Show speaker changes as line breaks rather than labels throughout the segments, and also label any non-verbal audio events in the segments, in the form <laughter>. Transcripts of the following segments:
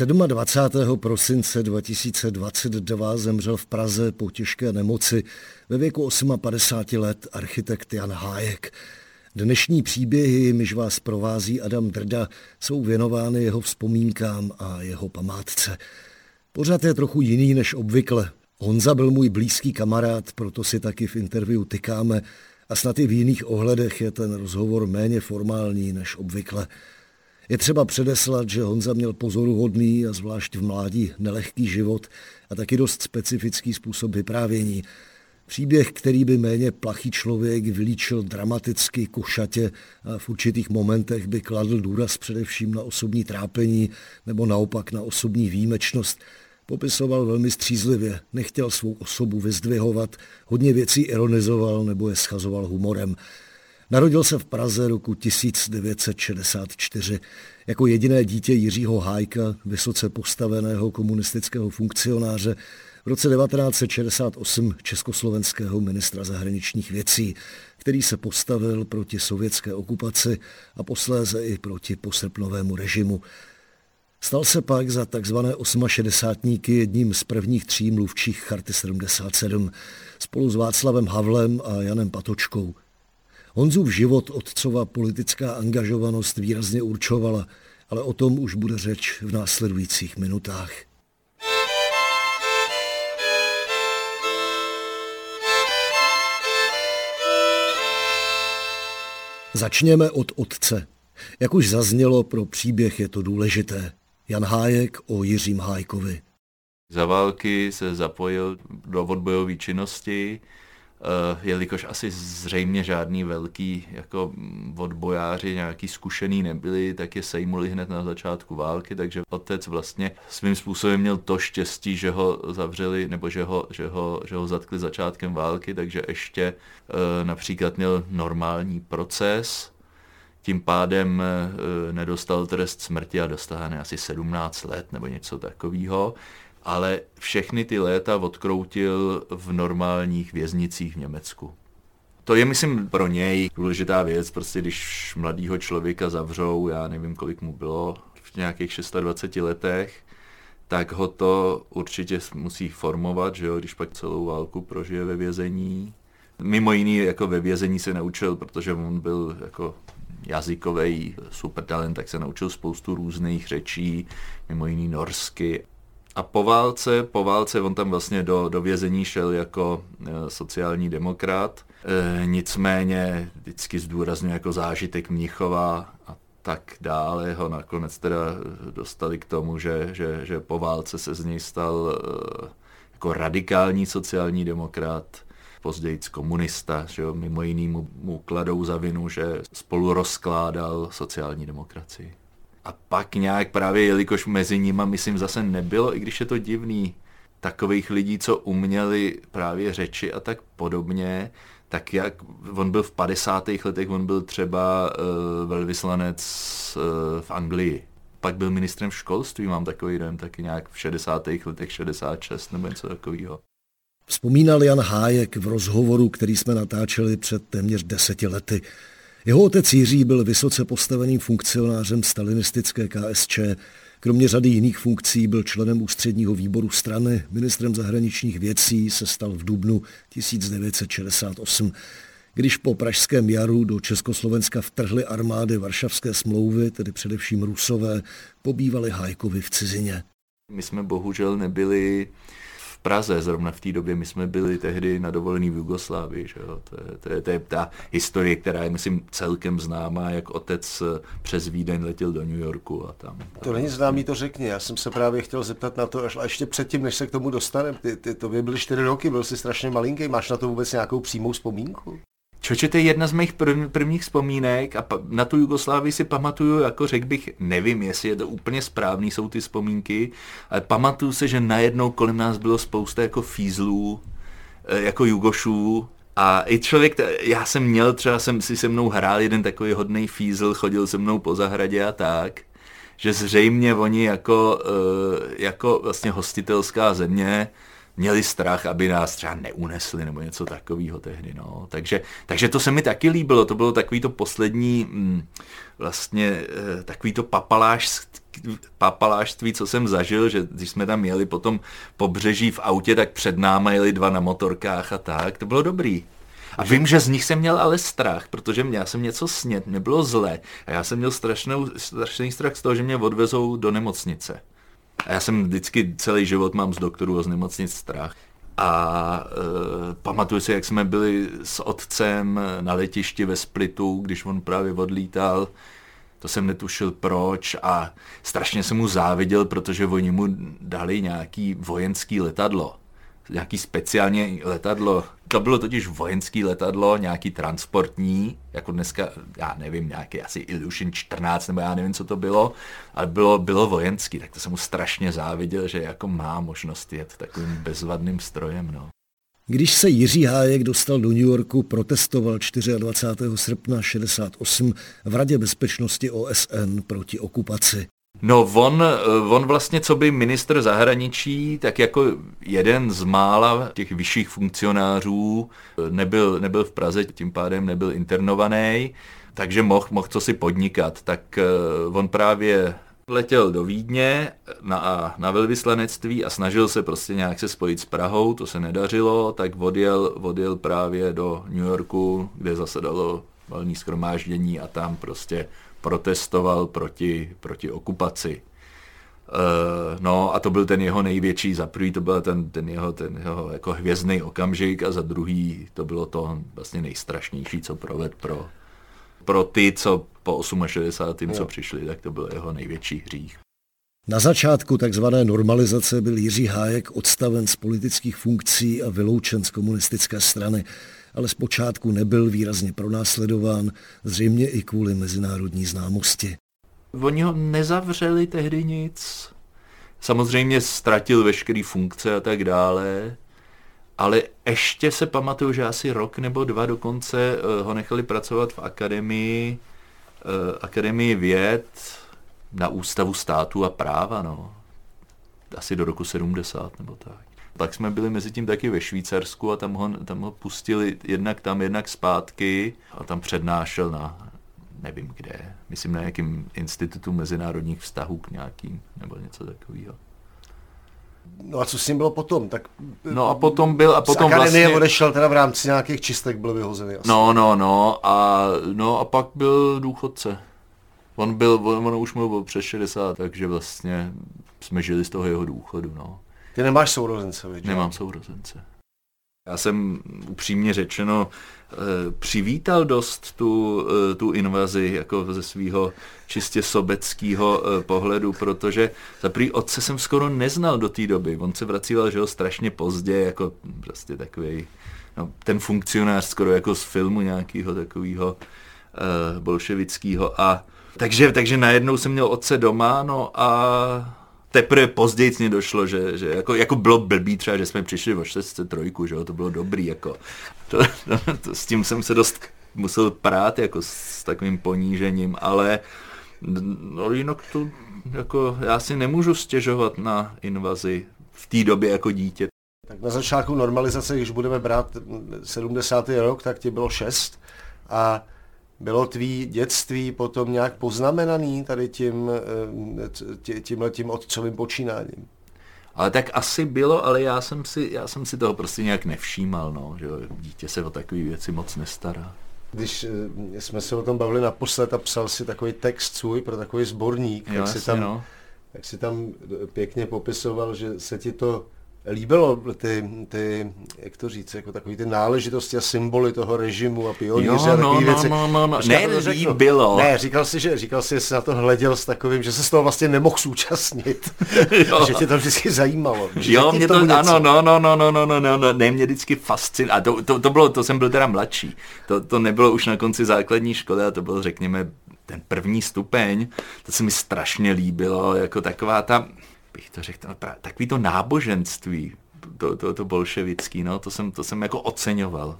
27. prosince 2022 zemřel v Praze po těžké nemoci ve věku 58 let architekt Jan Hájek. Dnešní příběhy, jimiž vás provází Adam Drda, jsou věnovány jeho vzpomínkám a jeho památce. Pořád je trochu jiný než obvykle. Honza byl můj blízký kamarád, proto si taky v interview tykáme a snad i v jiných ohledech je ten rozhovor méně formální než obvykle. Je třeba předeslat, že Honza měl pozoruhodný a zvlášť v mládí nelehký život a taky dost specifický způsob vyprávění. Příběh, který by méně plachý člověk vylíčil dramaticky, košatě a v určitých momentech by kladl důraz především na osobní trápení nebo naopak na osobní výjimečnost, popisoval velmi střízlivě, nechtěl svou osobu vyzdvihovat, hodně věcí ironizoval nebo je schazoval humorem. Narodil se v Praze roku 1964 jako jediné dítě Jiřího Hájka, vysoce postaveného komunistického funkcionáře, v roce 1968 československého ministra zahraničních věcí, který se postavil proti sovětské okupaci a posléze i proti posrpnovému režimu. Stal se pak za takzvané 68 jedním z prvních tří mluvčích Charty 77 spolu s Václavem Havlem a Janem Patočkou. Honzův život otcova politická angažovanost výrazně určovala, ale o tom už bude řeč v následujících minutách. Začněme od otce. Jak už zaznělo, pro příběh je to důležité. Jan Hájek o Jiřím Hájkovi.
Za války se zapojil do odbojové činnosti, jelikož asi zřejmě žádný velký jako odbojáři nějaký zkušený nebyli, tak je sejmuli hned na začátku války, takže otec vlastně svým způsobem měl to štěstí, že ho zavřeli nebo že ho, že ho, že ho zatkli začátkem války, takže ještě uh, například měl normální proces, tím pádem uh, nedostal trest smrti a dostane asi 17 let nebo něco takového ale všechny ty léta odkroutil v normálních věznicích v Německu. To je, myslím, pro něj důležitá věc, prostě když mladýho člověka zavřou, já nevím, kolik mu bylo, v nějakých 26 letech, tak ho to určitě musí formovat, že jo, když pak celou válku prožije ve vězení. Mimo jiný jako ve vězení se naučil, protože on byl jako jazykový super talent, tak se naučil spoustu různých řečí, mimo jiný norsky a po válce, po válce on tam vlastně do, do vězení šel jako e, sociální demokrat, e, nicméně vždycky zdůrazně jako zážitek Mnichova a tak dále ho nakonec teda dostali k tomu, že, že, že po válce se z něj stal jako radikální sociální demokrat, později komunista, že jo, mimo jiný mu, mu kladou za vinu, že spolu rozkládal sociální demokracii. A pak nějak právě, jelikož mezi nima, myslím, zase nebylo, i když je to divný, takových lidí, co uměli právě řeči a tak podobně, tak jak on byl v 50. letech, on byl třeba uh, velvyslanec uh, v Anglii. Pak byl ministrem školství, mám takový dojem, taky nějak v 60. letech 66 nebo něco takového.
Vzpomínal Jan Hájek v rozhovoru, který jsme natáčeli před téměř deseti lety. Jeho otec Jiří byl vysoce postaveným funkcionářem stalinistické KSČ. Kromě řady jiných funkcí byl členem ústředního výboru strany, ministrem zahraničních věcí se stal v dubnu 1968. Když po pražském jaru do Československa vtrhly armády Varšavské smlouvy, tedy především Rusové, pobývali Hajkovi v cizině.
My jsme bohužel nebyli Praze, zrovna v té době my jsme byli tehdy na dovolený v Jugoslávii, že jo? To, je, to, je, to je ta historie, která je, myslím, celkem známá, jak otec eh, přes Vídeň letěl do New Yorku a tam.
To není známý, to řekni, já jsem se právě chtěl zeptat na to, až a ještě předtím, než se k tomu dostaneme, ty, ty, to by byly čtyři roky, byl jsi strašně malinký, máš na to vůbec nějakou přímou vzpomínku?
Čoče, to je jedna z mých prv, prvních vzpomínek a na tu Jugoslávii si pamatuju, jako řekl bych, nevím, jestli je to úplně správný, jsou ty vzpomínky, ale pamatuju se, že najednou kolem nás bylo spousta jako fízlů, eh, jako Jugošů, a i člověk, já jsem měl, třeba jsem si se mnou hrál jeden takový hodný fízl, chodil se mnou po zahradě a tak, že zřejmě oni jako, eh, jako vlastně hostitelská země měli strach, aby nás třeba neunesli nebo něco takového tehdy. No. Takže, takže to se mi taky líbilo, to bylo takový to poslední mm, vlastně eh, takový to papaláš, papalášství, co jsem zažil, že když jsme tam jeli potom pobřeží v autě, tak před náma jeli dva na motorkách a tak, to bylo dobrý. A vím, že z nich jsem měl ale strach, protože já jsem něco snět, mě bylo zle a já jsem měl strašnou, strašný strach z toho, že mě odvezou do nemocnice. A já jsem vždycky celý život mám z doktorů a z nemocnic strach. A e, pamatuju si, jak jsme byli s otcem na letišti ve Splitu, když on právě odlítal. To jsem netušil proč a strašně jsem mu záviděl, protože oni mu dali nějaký vojenský letadlo nějaký speciálně letadlo. To bylo totiž vojenský letadlo, nějaký transportní, jako dneska, já nevím, nějaký asi Illusion 14, nebo já nevím, co to bylo, ale bylo, bylo vojenský, tak to jsem mu strašně záviděl, že jako má možnost jet takovým bezvadným strojem. No.
Když se Jiří Hájek dostal do New Yorku, protestoval 24. srpna 68 v Radě bezpečnosti OSN proti okupaci.
No on, eh, on vlastně, co by minister zahraničí, tak jako jeden z mála těch vyšších funkcionářů eh, nebyl, nebyl v Praze, tím pádem nebyl internovaný, takže mohl, mohl co si podnikat. Tak eh, on právě letěl do Vídně na, na velvyslanectví a snažil se prostě nějak se spojit s Prahou, to se nedařilo, tak odjel, odjel právě do New Yorku, kde zasedalo valní schromáždění a tam prostě protestoval proti, proti okupaci. Uh, no a to byl ten jeho největší, za prvý to byl ten, ten jeho, ten jeho jako hvězdný okamžik a za druhý to bylo to vlastně nejstrašnější, co proved pro, pro ty, co po 68. co přišli, tak to byl jeho největší hřích.
Na začátku tzv. normalizace byl Jiří Hájek odstaven z politických funkcí a vyloučen z komunistické strany ale zpočátku nebyl výrazně pronásledován, zřejmě i kvůli mezinárodní známosti.
Oni ho nezavřeli tehdy nic. Samozřejmě ztratil veškeré funkce a tak dále, ale ještě se pamatuju, že asi rok nebo dva dokonce eh, ho nechali pracovat v akademii, eh, akademii věd na ústavu státu a práva, no. Asi do roku 70 nebo tak. Tak jsme byli mezi tím taky ve Švýcarsku a tam ho, tam ho pustili jednak tam, jednak zpátky a tam přednášel na, nevím kde, myslím na nějakým institutu mezinárodních vztahů k nějakým, nebo něco takového.
No a co s ním bylo potom? Tak
no a potom byl a potom
z vlastně... odešel teda v rámci nějakých čistek, byl vyhozený
asi. No, no, no a, no a pak byl důchodce. On byl, on, on už byl přes 60, takže vlastně jsme žili z toho jeho důchodu, no.
Ty nemáš sourozence, vidíš?
Nemám sourozence. Já jsem upřímně řečeno eh, přivítal dost tu, eh, tu invazi jako ze svého čistě sobeckého eh, pohledu, protože za prý otce jsem skoro neznal do té doby. On se vracíval, že ho strašně pozdě, jako prostě takový no, ten funkcionář skoro jako z filmu nějakého takového bolševického a takže, takže najednou jsem měl otce doma, no a teprve později mě došlo, že, že jako, jako bylo blbý třeba, že jsme přišli o 603, že jo, to bylo dobrý, jako. To, to, to, s tím jsem se dost musel prát, jako s takovým ponížením, ale no jinak to, jako, já si nemůžu stěžovat na invazi v té době jako dítě.
Tak na začátku normalizace, když budeme brát 70. rok, tak ti bylo 6 a bylo tvý dětství potom nějak poznamenaný tady tím, eh, tímhle tím otcovým počínáním?
Ale tak asi bylo, ale já jsem si, já jsem si toho prostě nějak nevšímal, no, že dítě se o takové věci moc nestará.
Když eh, jsme se o tom bavili naposled a psal si takový text svůj pro takový sborník, jo, tak, si tam, no. tak si tam pěkně popisoval, že se ti to líbilo ty, ty, jak to říct, jako takový ty náležitosti a symboly toho režimu a pionýře
a no, no, věci. No, no, no. Ne, líbilo.
Ne, říkal si, že, říkal si, že jsi na to hleděl s takovým, že se z toho vlastně nemohl zúčastnit. <laughs> že tě to vždycky zajímalo.
Jo, mě to, ano, no, no, no, no, no, no, no, no, ne, mě vždycky fascin. A to, to, to, bylo, to jsem byl teda mladší. To, to nebylo už na konci základní školy, a to byl, řekněme, ten první stupeň. To se mi strašně líbilo, jako taková ta, bych to řekl, takový to náboženství, to, to, to bolševický, no, to jsem, to jsem jako oceňoval.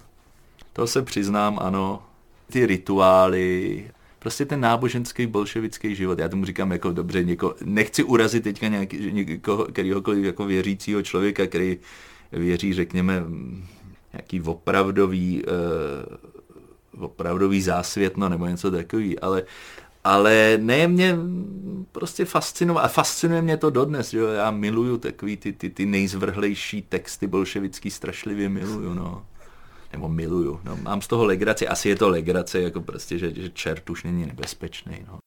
To se přiznám, ano, ty rituály, prostě ten náboženský bolševický život. Já tomu říkám jako dobře, něko, nechci urazit teďka nějaký, někoho, kterýhokoliv jako věřícího člověka, který věří, řekněme, nějaký opravdový, uh, opravdový zásvětno nebo něco takový, ale ale ne, mě prostě fascinuje, a fascinuje mě to dodnes, že jo, já miluju takový ty, ty, ty nejzvrhlejší texty bolševický, strašlivě miluju, no. Nebo miluju, no. Mám z toho legraci, asi je to legrace, jako prostě, že, že čert už není nebezpečný, no.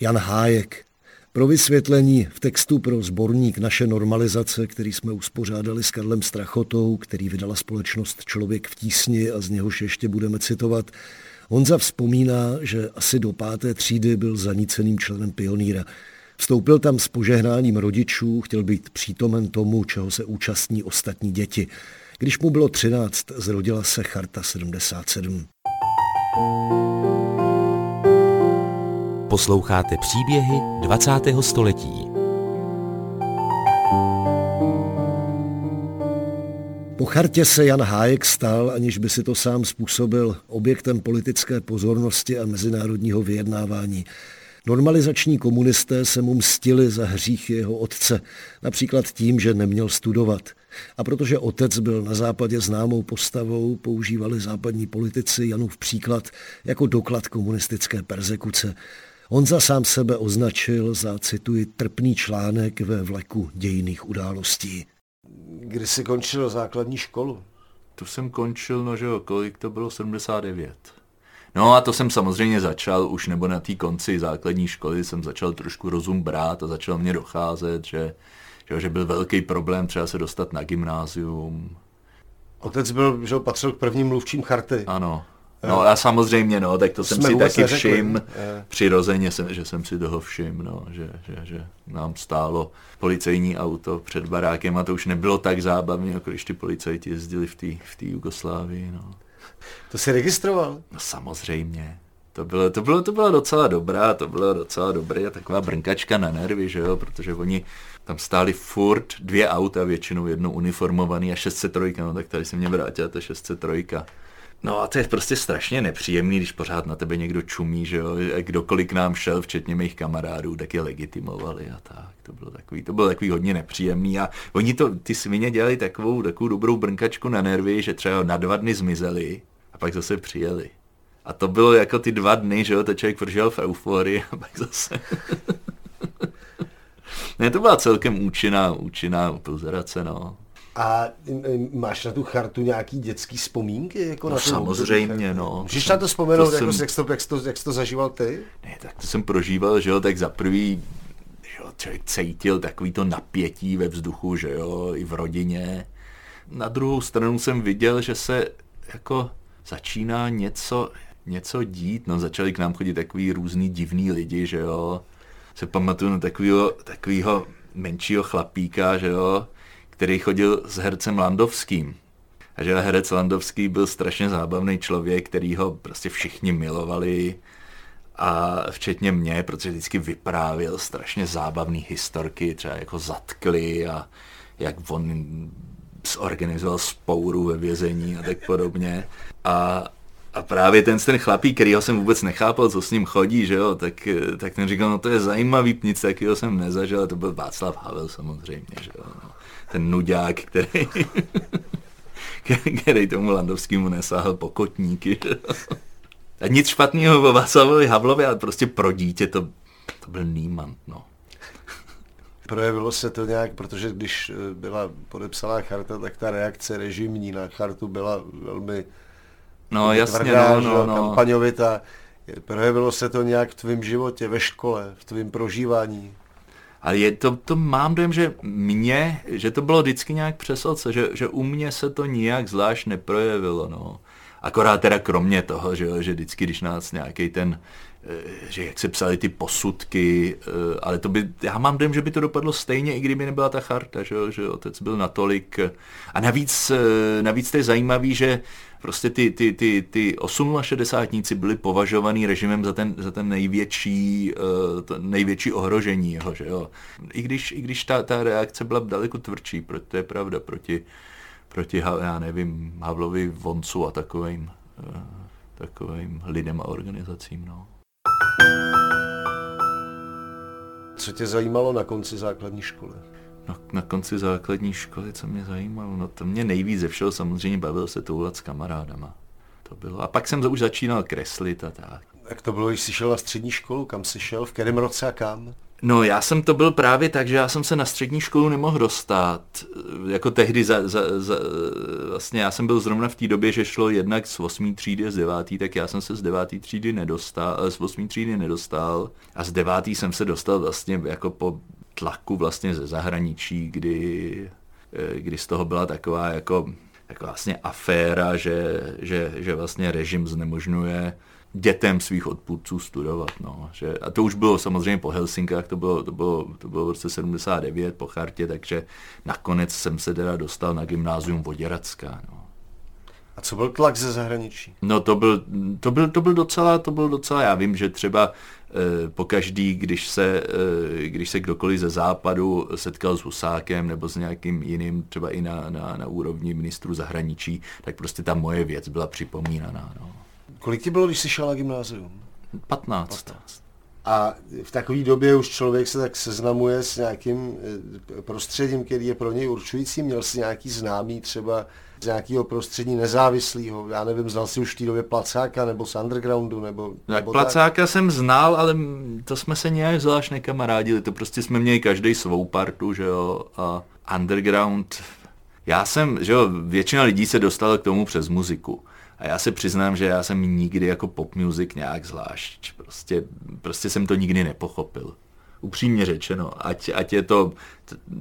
Jan Hájek, pro vysvětlení v textu pro sborník Naše normalizace, který jsme uspořádali s Karlem Strachotou, který vydala společnost Člověk v tísni a z něhož ještě budeme citovat, Honza vzpomíná, že asi do páté třídy byl zaníceným členem pioníra. Vstoupil tam s požehnáním rodičů, chtěl být přítomen tomu, čeho se účastní ostatní děti. Když mu bylo 13, zrodila se Charta 77.
Posloucháte příběhy 20. století.
Po chartě se Jan Hájek stal, aniž by si to sám způsobil, objektem politické pozornosti a mezinárodního vyjednávání. Normalizační komunisté se mu mstili za hříchy jeho otce, například tím, že neměl studovat. A protože otec byl na západě známou postavou, používali západní politici Janův příklad jako doklad komunistické persekuce. Honza sám sebe označil za, cituji, trpný článek ve vleku dějiných událostí.
Kdy jsi končil základní školu?
Tu jsem končil, no že jo, kolik to bylo, 79. No a to jsem samozřejmě začal už, nebo na té konci základní školy jsem začal trošku rozum brát a začal mě docházet, že, že, že byl velký problém třeba se dostat na gymnázium.
Otec byl, že patřil k prvním mluvčím charty.
Ano, No a samozřejmě, no, tak to jsem si taky všim, přirozeně, jsem, že jsem si toho všim, no, že, že, že nám stálo policejní auto před barákem a to už nebylo tak zábavné, jako když ty policajti jezdili v té v Jugoslávii, no.
To jsi registroval?
No samozřejmě. To bylo, to, bylo, to bylo docela dobrá, to bylo docela dobré a taková brnkačka na nervy, že jo, protože oni tam stáli furt dvě auta, většinou jedno uniformovaný a 603, no tak tady se mě vrátila ta 603. No a to je prostě strašně nepříjemný, když pořád na tebe někdo čumí, že jo, kdokoliv k nám šel, včetně mých kamarádů, tak je legitimovali a tak. To bylo takový, to bylo takový hodně nepříjemný a oni to, ty svině dělali takovou, takovou dobrou brnkačku na nervy, že třeba na dva dny zmizeli a pak zase přijeli. A to bylo jako ty dva dny, že jo, to člověk vržel v euforii a pak zase... <laughs> ne, to byla celkem účinná, účinná pozerace, no.
A máš na tu chartu nějaký dětský vzpomínky? Jako
no
na
samozřejmě, no.
Můžeš na to vzpomenout, to jako, jsem... jak, jsi to, jak, jsi to, jak jsi to zažíval ty?
Ne, tak to jsem prožíval, že jo, tak za prvý, že jo, člověk cítil takový to napětí ve vzduchu, že jo, i v rodině. Na druhou stranu jsem viděl, že se jako začíná něco, něco dít, no začali k nám chodit takový různý divný lidi, že jo. Se pamatuju na takovýho, takovýho menšího chlapíka, že jo, který chodil s hercem Landovským. A že herec Landovský byl strašně zábavný člověk, který ho prostě všichni milovali a včetně mě, protože vždycky vyprávěl strašně zábavné historky, třeba jako zatkli a jak on zorganizoval spouru ve vězení a tak podobně. A, a právě ten, ten chlapík, který jsem vůbec nechápal, co s ním chodí, že jo, tak, tak ten říkal, no to je zajímavý, nic takového jsem nezažil, a to byl Václav Havel samozřejmě, že jo. No ten nuďák, který, <laughs> který tomu Landovskému nesáhl pokotníky. A nic špatného o Václavovi Havlovi, ale prostě pro dítě to, to byl Nýman, no.
Projevilo se to nějak, protože když eh, byla podepsaná charta, tak ta reakce režimní na chartu byla velmi
no, jasně, tvrdá, no, no, no.
kampaňovitá. Projevilo se to nějak v tvém životě, ve škole, v tvém prožívání?
Ale je to, to mám dojem, že mě, že to bylo vždycky nějak přes oce, že, že u mě se to nijak zvlášť neprojevilo, no. Akorát teda kromě toho, že, že vždycky, když nás nějaký ten Eh, že jak se psali ty posudky, eh, ale to by, já mám dojem, že by to dopadlo stejně, i kdyby nebyla ta charta, že, že otec byl natolik. A navíc, eh, navíc to je zajímavý, že prostě ty, ty, ty, ty 68 byli považovaný režimem za ten, za ten největší, to největší ohrožení jeho, že jo. I když, i když ta, ta reakce byla daleko tvrdší, proto to je pravda, proti, proti já nevím, Havlovi Voncu a takovým, takovým lidem a organizacím, no.
Co tě zajímalo na konci základní školy?
No, na konci základní školy, co mě zajímalo, no to mě nejvíc ze všeho samozřejmě bavil se toulat s kamarádama. To bylo. A pak jsem to už začínal kreslit a tak.
Jak to bylo, když jsi šel na střední školu? Kam jsi šel? V kterém roce a kam?
No já jsem to byl právě tak, že já jsem se na střední školu nemohl dostat. Jako tehdy za, za, za, vlastně já jsem byl zrovna v té době, že šlo jednak z 8. třídy a z 9. tak já jsem se z 9. třídy nedostal, z 8. třídy nedostal a z 9. jsem se dostal vlastně jako po tlaku vlastně ze zahraničí, kdy, kdy z toho byla taková jako, jako vlastně aféra, že, že, že vlastně režim znemožňuje dětem svých odpůrců studovat. No. Že, a to už bylo samozřejmě po Helsinkách, to bylo, to bylo, to bylo v roce 79 po chartě, takže nakonec jsem se teda dostal na gymnázium Voděracká. No.
A co byl tlak ze zahraničí?
No to byl, to byl, to byl docela, to byl docela, já vím, že třeba eh, po každý, když se, eh, když se kdokoliv ze západu setkal s Husákem nebo s nějakým jiným, třeba i na, na, na úrovni ministru zahraničí, tak prostě ta moje věc byla připomínaná. No.
Kolik ti bylo, když jsi šel na gymnázium?
15. 15.
A v takové době už člověk se tak seznamuje s nějakým eh, prostředím, který je pro něj určující. Měl jsi nějaký známý třeba z nějakého prostředí nezávislého. Já nevím, znal jsi už v té době Placáka nebo z Undergroundu? Nebo,
tak nebo Placáka tak? jsem znal, ale to jsme se nějak zvlášť nekamarádili. To prostě jsme měli každý svou partu, že jo. A Underground, já jsem, že jo, většina lidí se dostala k tomu přes muziku. A já se přiznám, že já jsem nikdy jako pop music nějak zvlášť. Prostě, prostě jsem to nikdy nepochopil. Upřímně řečeno, ať, ať je to,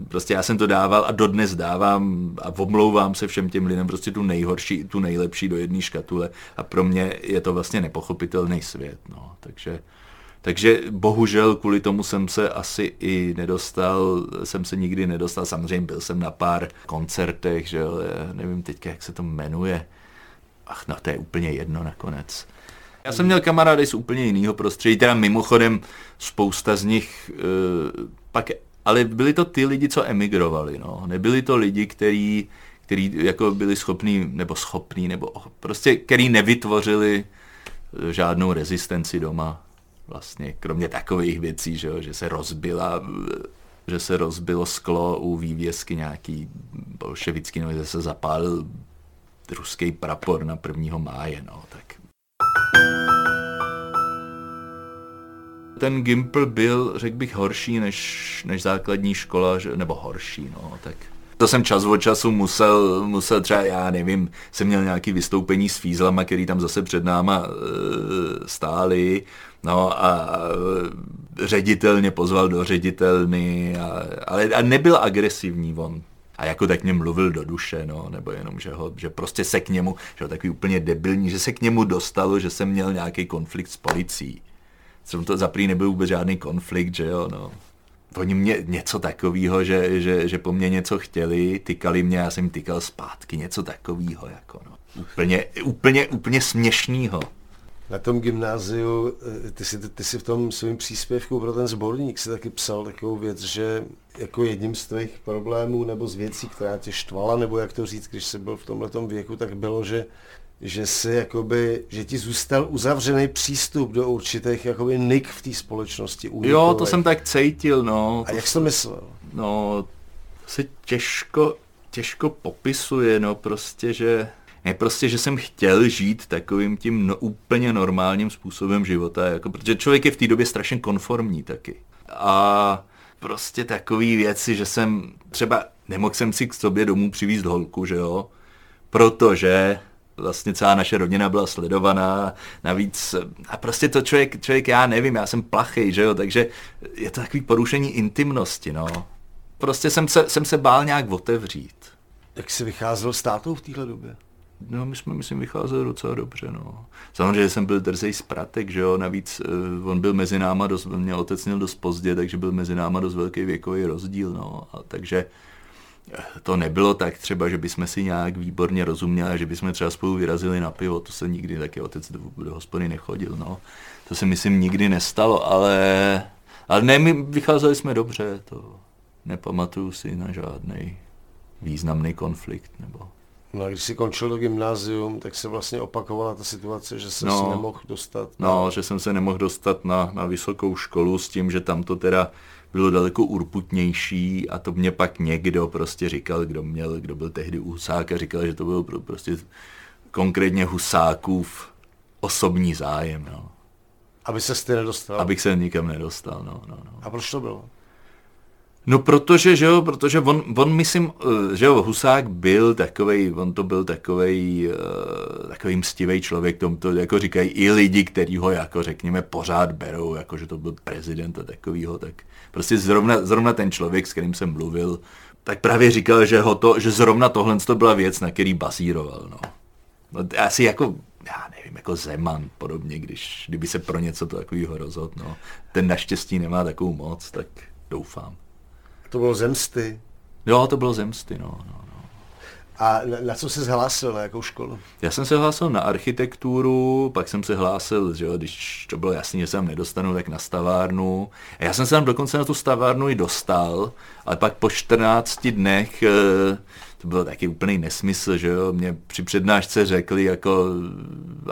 prostě já jsem to dával a dodnes dávám a omlouvám se všem těm lidem prostě tu nejhorší, tu nejlepší do jedné škatule a pro mě je to vlastně nepochopitelný svět, no, takže, takže bohužel kvůli tomu jsem se asi i nedostal, jsem se nikdy nedostal, samozřejmě byl jsem na pár koncertech, že jo, nevím teďka, jak se to jmenuje, ach, no to je úplně jedno nakonec. Já jsem měl kamarády z úplně jiného prostředí, teda mimochodem spousta z nich, uh, pak, ale byli to ty lidi, co emigrovali, no. Nebyli to lidi, kteří který jako byli schopní, nebo schopní, nebo prostě, který nevytvořili eh, žádnou rezistenci doma. Vlastně, kromě takových věcí, že, že se rozbila že se rozbilo sklo u vývězky nějaký bolševický, nebo že se zapálil ruský prapor na 1. máje, no, tak. Ten Gimpl byl, řekl bych, horší než, než základní škola, nebo horší, no, tak. To jsem čas od času musel, musel třeba, já nevím, jsem měl nějaký vystoupení s fízlama, který tam zase před náma e, stáli, no a e, ředitel mě pozval do ředitelny, a, ale a nebyl agresivní on, a jako tak mě mluvil do duše, no, nebo jenom, že, ho, že prostě se k němu, že ho takový úplně debilní, že se k němu dostalo, že jsem měl nějaký konflikt s policií. Jsem to zaprý nebyl vůbec žádný konflikt, že jo, no. Oni mě něco takového, že, že, že po mně něco chtěli, tykali mě, já jsem tykal zpátky, něco takového, jako no. Úplně, úplně, úplně směšnýho
na tom gymnáziu, eh, ty jsi, ty jsi v tom svém příspěvku pro ten sborník si taky psal takovou věc, že jako jedním z tvých problémů nebo z věcí, která tě štvala, nebo jak to říct, když jsi byl v tomhle věku, tak bylo, že že si jakoby, že ti zůstal uzavřený přístup do určitých jakoby nik v té společnosti.
Unikovej. Jo, to jsem tak cítil, no.
A jak jsi to myslel?
No, se těžko, těžko popisuje, no prostě, že ne prostě, že jsem chtěl žít takovým tím no, úplně normálním způsobem života, jako, protože člověk je v té době strašně konformní taky. A prostě takový věci, že jsem třeba, nemohl jsem si k sobě domů přivízt holku, že jo, protože vlastně celá naše rodina byla sledovaná, navíc, a prostě to člověk, člověk, já nevím, já jsem plachej, že jo, takže je to takový porušení intimnosti, no. Prostě jsem se, jsem se bál nějak otevřít.
Jak jsi vycházel s v téhle době?
No, my jsme, myslím, vycházeli docela dobře, no. Samozřejmě, jsem byl drzej zpratek, že jo, navíc uh, on byl mezi náma dost, mě otec měl dost pozdě, takže byl mezi náma dost velký věkový rozdíl, no. A takže eh, to nebylo tak třeba, že bychom si nějak výborně rozuměli, že bychom třeba spolu vyrazili na pivo, to se nikdy taky otec do, do hospody nechodil, no. To se myslím nikdy nestalo, ale, ale ne, my vycházeli jsme dobře, to nepamatuju si na žádný významný konflikt nebo
No a když jsi končil do gymnázium, tak se vlastně opakovala ta situace, že se
no,
nemohl dostat.
Na... No, že jsem se nemohl dostat na, na vysokou školu s tím, že tam to teda bylo daleko urputnější a to mě pak někdo prostě říkal, kdo měl, kdo byl tehdy u Husáka, říkal, že to byl prostě konkrétně Husákův osobní zájem. No.
Aby se ty nedostal?
Abych se nikam nedostal, no, no, no.
A proč to bylo?
No protože, že jo, protože on, on myslím, eh, že jo, Husák byl takovej, on to byl takovej, uh, takový mstivý člověk, tomu to jako říkají i lidi, kteří ho jako řekněme pořád berou, jako že to byl prezident a takovýho, tak prostě zrovna, zrovna ten člověk, s kterým jsem mluvil, tak právě říkal, že, ho to, že zrovna tohle to byla věc, na který basíroval, no. no asi jako, já nevím, jako Zeman podobně, když, kdyby se pro něco to takového rozhodl, no. Ten naštěstí nemá takovou moc, tak doufám.
To bylo zemsty.
Jo, to bylo zemsty, no. no, no.
A na, na co jsi hlásil, na jakou školu?
Já jsem se hlásil na architekturu, pak jsem se hlásil, že jo, když to bylo jasné, že jsem nedostanu, tak na stavárnu. A já jsem se tam dokonce na tu stavárnu i dostal, ale pak po 14 dnech, eh, to bylo taky úplný nesmysl, že jo, mě při přednášce řekli, jako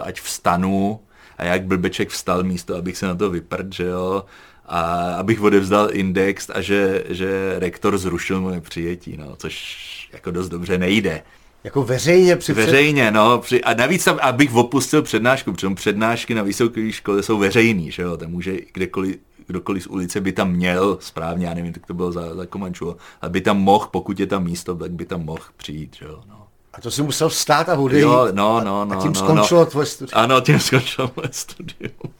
ať vstanu, a jak blbeček vstal místo, abych se na to vyprd, že jo, a abych odevzdal index a že, že rektor zrušil moje přijetí, no, což jako dost dobře nejde.
Jako veřejně
při Veřejně, no. Při, a navíc, tam, abych opustil přednášku, protože přednášky na vysoké škole jsou veřejný, že jo, tam může kdekoliv, kdokoliv z ulice by tam měl, správně, já nevím, tak to bylo za, za Komanču, aby tam mohl, pokud je tam místo, tak by tam mohl přijít, že jo, no.
A to si musel vstát a odejít.
Jo, no, no, no.
A tím
no,
skončilo
no.
tvoje studium.
Ano, tím skončilo moje studium.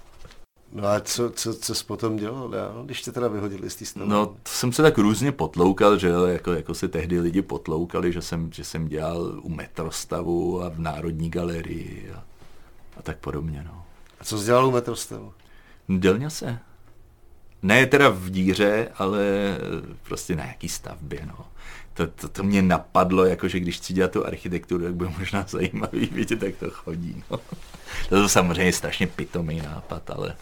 No a co, co, co jsi potom dělal dál, když tě teda vyhodili z té stavby?
No, to jsem se tak různě potloukal, že jako, jako se tehdy lidi potloukali, že jsem, že jsem dělal u metrostavu a v Národní galerii a, a tak podobně, no.
A co jsi dělal u metrostavu?
Dělně se. Ne teda v díře, ale prostě na jaký stavbě, no. To, to, to mě napadlo, jakože když chci dělat tu architekturu, tak bude možná zajímavý <laughs> vidět, jak to chodí. No. To je samozřejmě strašně pitomý nápad, ale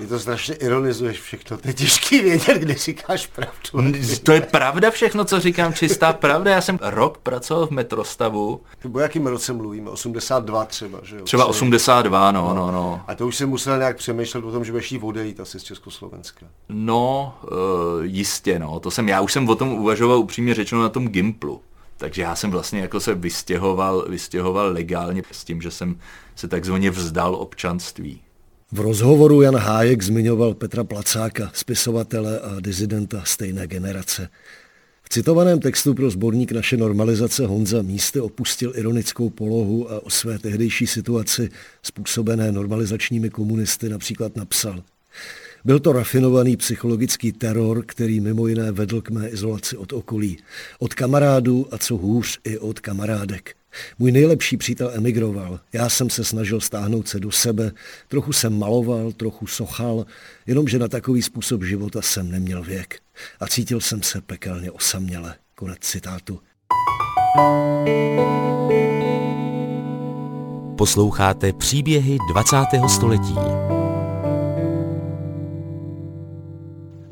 ty to strašně ironizuješ všechno. To je těžký vědět, kde říkáš pravdu.
To je pravda všechno, co říkám, čistá pravda. Já jsem rok pracoval v metrostavu.
O jakým roce mluvíme? 82 třeba, že jo?
Třeba 82, no, no, no.
A to už jsem musel nějak přemýšlet o tom, že budeš jí odejít asi z Československa.
No, uh, jistě, no. To jsem, já už jsem o tom uvažoval upřímně řečeno na tom Gimplu. Takže já jsem vlastně jako se vystěhoval, vystěhoval legálně s tím, že jsem se takzvaně vzdal občanství.
V rozhovoru Jan Hájek zmiňoval Petra Placáka, spisovatele a dizidenta stejné generace. V citovaném textu pro sborník Naše normalizace Honza místy opustil ironickou polohu a o své tehdejší situaci způsobené normalizačními komunisty například napsal. Byl to rafinovaný psychologický teror, který mimo jiné vedl k mé izolaci od okolí. Od kamarádů a co hůř i od kamarádek. Můj nejlepší přítel emigroval. Já jsem se snažil stáhnout se do sebe. Trochu jsem maloval, trochu sochal, jenomže na takový způsob života jsem neměl věk. A cítil jsem se pekelně osaměle. Konec citátu.
Posloucháte příběhy 20. století.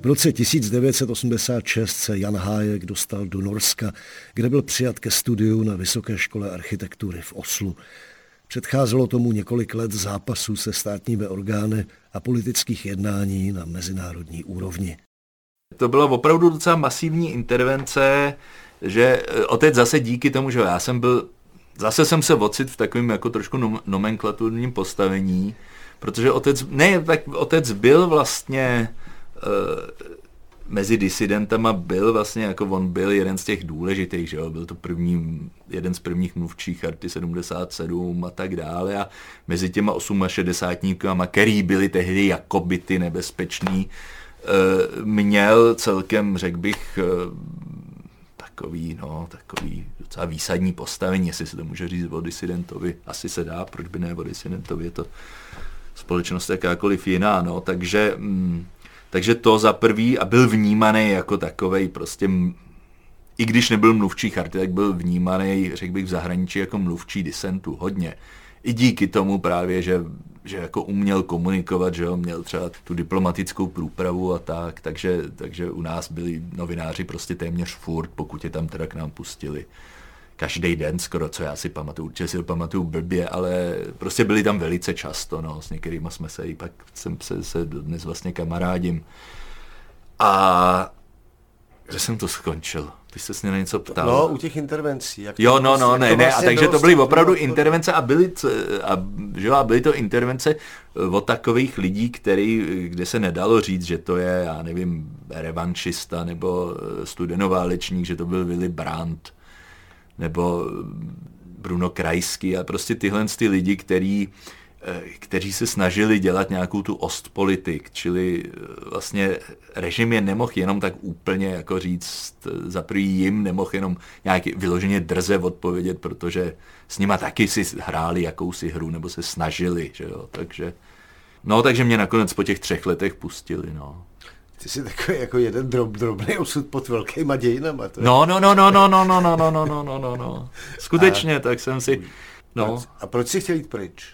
Roce 1986 se Jan Hájek dostal do Norska, kde byl přijat ke studiu na Vysoké škole architektury v Oslu. Předcházelo tomu několik let zápasů se státními orgány a politických jednání na mezinárodní úrovni.
To byla opravdu docela masivní intervence, že eh, otec zase díky tomu, že já jsem byl, zase jsem se ocit v takovém jako trošku nomenklaturním postavení, protože otec, ne, tak otec byl vlastně mezi disidentama byl vlastně, jako on byl jeden z těch důležitých, že jo? byl to první, jeden z prvních mluvčích Charty 77 a tak dále a mezi těma 68 který byli tehdy jakoby ty nebezpečný, eh, měl celkem, řekl bych, eh, tak takový, no, takový docela výsadní postavení, jestli se to může říct o disidentovi. Asi se dá, proč by ne o disidentovi, je to společnost jakákoliv jiná, no, takže, mm, takže to za prvý a byl vnímaný jako takovej prostě i když nebyl mluvčí charty, tak byl vnímaný, řekl bych, v zahraničí jako mluvčí disentu hodně. I díky tomu právě, že, že jako uměl komunikovat, že jo, měl třeba tu diplomatickou průpravu a tak, takže, takže u nás byli novináři prostě téměř furt, pokud je tam teda k nám pustili každý den skoro, co já si pamatuju, určitě si to pamatuju blbě, ale prostě byli tam velice často, no, s některými jsme se i pak jsem se, se dnes vlastně kamarádím. A že jsem to skončil? Ty jsi se na něco ptal.
No, u těch intervencí. Jak
jo, no, no, ne, ne, a vlastně takže to byly opravdu intervence a byly, a, že, a byly to intervence eh, od takových lidí, který, kde se nedalo říct, že to je, já nevím, revanšista nebo eh, studenoválečník, že to byl Willy Brandt nebo eh, Bruno Krajský a prostě tyhle ty lidi, který Eh, kteří se snažili dělat nějakou tu ostpolitik, čili eh, vlastně režim je nemohl jenom tak úplně jako říct, za prvý jim nemohl jenom nějaký vyloženě drze odpovědět, protože s nima taky si hráli jakousi hru, nebo se snažili, že jo, takže no, takže mě nakonec po těch třech letech pustili, no.
Ty jsi takový jako jeden drob, drobný osud pod velkýma dějinama.
To je... No, no, no, no, no, no, no, no, no, no, no, no, no, no. Skutečně, a... tak jsem si, no.
A proč jsi chtěl jít pryč?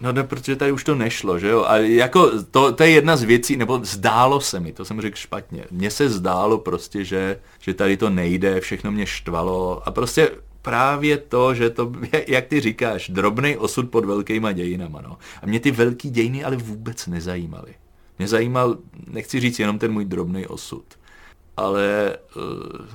No ne, protože tady už to nešlo, že jo? A jako to, to je jedna z věcí, nebo zdálo se mi, to jsem řekl špatně. Mně se zdálo prostě, že, že tady to nejde, všechno mě štvalo a prostě právě to, že to, jak ty říkáš, drobný osud pod velkýma dějinama, no. A mě ty velký dějiny ale vůbec nezajímaly. Mě zajímal, nechci říct jenom ten můj drobný osud, ale uh,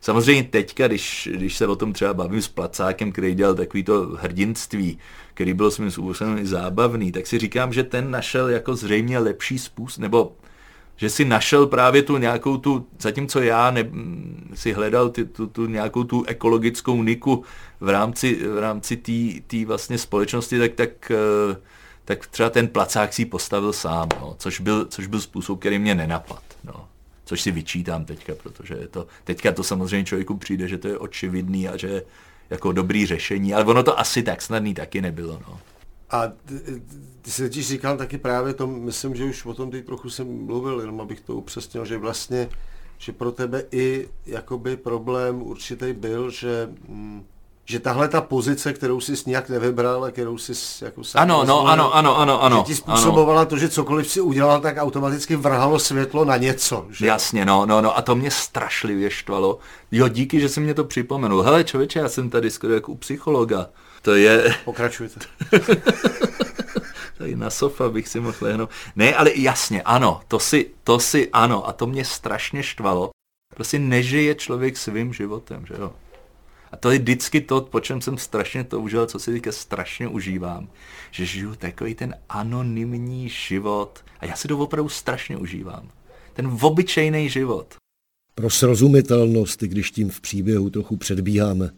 samozřejmě teďka, když, když se o tom třeba bavím s Placákem, který dělal takový to hrdinství, který byl svým způsobem i zábavný, tak si říkám, že ten našel jako zřejmě lepší způsob, nebo že si našel právě tu nějakou tu, zatímco já ne, si hledal ty, tu, tu nějakou tu ekologickou niku v rámci, v rámci té vlastně společnosti, tak, tak, eh, tak třeba ten placák si postavil sám, no, což, byl, což byl způsob, který mě nenapad. No což si vyčítám teďka, protože je to, teďka to samozřejmě člověku přijde, že to je očividný a že jako dobrý řešení, ale ono to asi tak snadný taky nebylo. No.
A ty, ty jsi totiž říkal taky právě to, myslím, že už o tom teď trochu jsem mluvil, jenom abych to upřesnil, že vlastně, že pro tebe i jakoby problém určitý byl, že hm, že tahle ta pozice, kterou jsi nějak nevybral a kterou jsi jako
sám ano, no, ano, ano, ano, ano.
Že ti způsobovala ano. to, že cokoliv si udělal, tak automaticky vrhalo světlo na něco. Že?
Jasně, no, no, no a to mě strašlivě štvalo. Jo, díky, že jsi mě to připomenul. Hele, člověče, já jsem tady skoro jako u psychologa. To je... <laughs>
Pokračujte.
tady na sofa bych si mohl lehnout. Ne, ale jasně, ano, to si, to si, ano, a to mě strašně štvalo. Prostě nežije člověk svým životem, že jo. A to je vždycky to, po čem jsem strašně toužil, co si teďka strašně užívám. Že žiju takový ten anonymní život. A já si to opravdu strašně užívám. Ten obyčejný život.
Pro srozumitelnost, když tím v příběhu trochu předbíháme,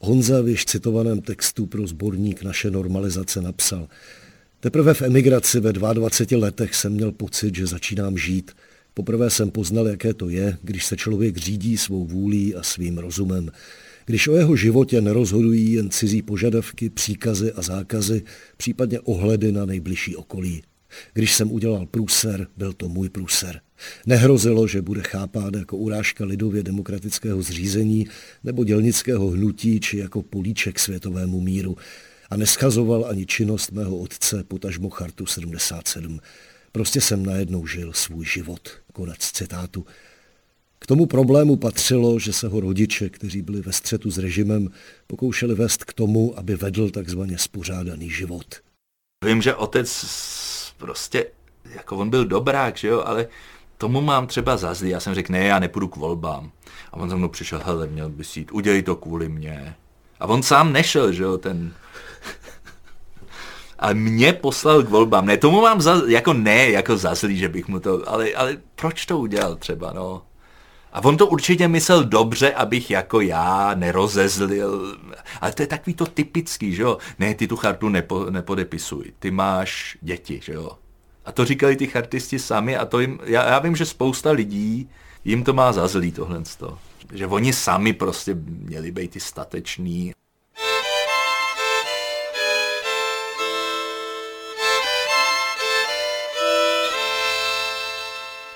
Honza v již citovaném textu pro sborník Naše normalizace napsal Teprve v emigraci ve 22 letech jsem měl pocit, že začínám žít. Poprvé jsem poznal, jaké to je, když se člověk řídí svou vůlí a svým rozumem když o jeho životě nerozhodují jen cizí požadavky, příkazy a zákazy, případně ohledy na nejbližší okolí. Když jsem udělal průser, byl to můj průser. Nehrozilo, že bude chápán jako urážka lidově demokratického zřízení nebo dělnického hnutí či jako políček světovému míru a neschazoval ani činnost mého otce, potažmo Chartu 77. Prostě jsem najednou žil svůj život. Konec citátu. K tomu problému patřilo, že se ho rodiče, kteří byli ve střetu s režimem, pokoušeli vést k tomu, aby vedl takzvaně spořádaný život.
Vím, že otec prostě, jako on byl dobrák, že jo, ale tomu mám třeba za zlý. Já jsem řekl, ne, já nepůjdu k volbám. A on za mnou přišel, hele, měl bys jít, udělej to kvůli mně. A on sám nešel, že jo, ten... A mě poslal k volbám. Ne, tomu mám za, jako ne, jako za zlý, že bych mu to, ale, ale proč to udělal třeba, no? A on to určitě myslel dobře, abych jako já nerozezlil. Ale to je takový to typický, že jo? Ne, ty tu chartu nepo, nepodepisuj, ty máš děti, že jo? A to říkali ty chartisti sami a to jim, já, já vím, že spousta lidí jim to má za zlý tohle. že oni sami prostě měli být ty stateční.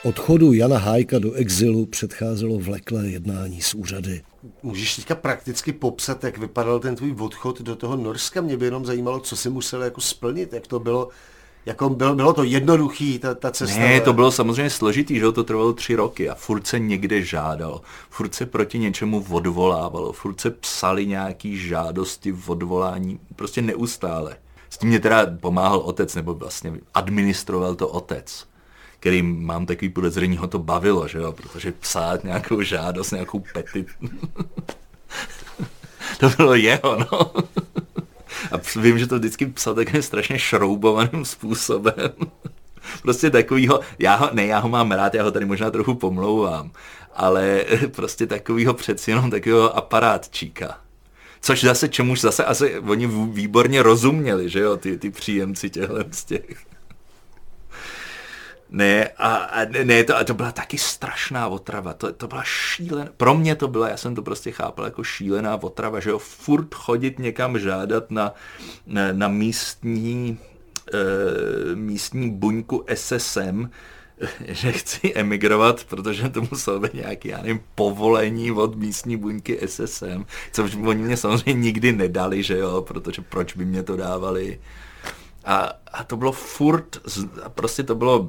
Odchodu Jana Hájka do exilu předcházelo vleklé jednání s úřady.
Můžeš teďka prakticky popsat, jak vypadal ten tvůj odchod do toho Norska? Mě by jenom zajímalo, co si musel jako splnit, jak to bylo, jako bylo, bylo to jednoduchý, ta, ta cesta?
Ne, to bylo samozřejmě složitý, že to trvalo tři roky a furt se někde žádalo, furt se proti něčemu odvolávalo, furt se psali nějaký žádosti v odvolání, prostě neustále. S tím mě teda pomáhal otec, nebo vlastně administroval to otec který mám takový podezření, ho to bavilo, že jo, protože psát nějakou žádost, nějakou petit, <laughs> to bylo jeho, no. A vím, že to vždycky psal takovým strašně šroubovaným způsobem. <laughs> prostě takovýho, já ho, ne, já ho mám rád, já ho tady možná trochu pomlouvám, ale <laughs> prostě takovýho přeci jenom takového aparátčíka. Což zase, čemuž zase asi oni výborně rozuměli, že jo, ty, ty příjemci těchto z těch. Ne, a, a ne, to, a to byla taky strašná otrava, to, to byla šílená, pro mě to byla, já jsem to prostě chápal jako šílená otrava, že jo, furt chodit někam žádat na, na, na místní, e, místní buňku SSM, <laughs> že chci emigrovat, protože to muselo být nějaký, já nevím, povolení od místní buňky SSM, což oni mě samozřejmě nikdy nedali, že jo, protože proč by mě to dávali. A, a to bylo furt, prostě to bylo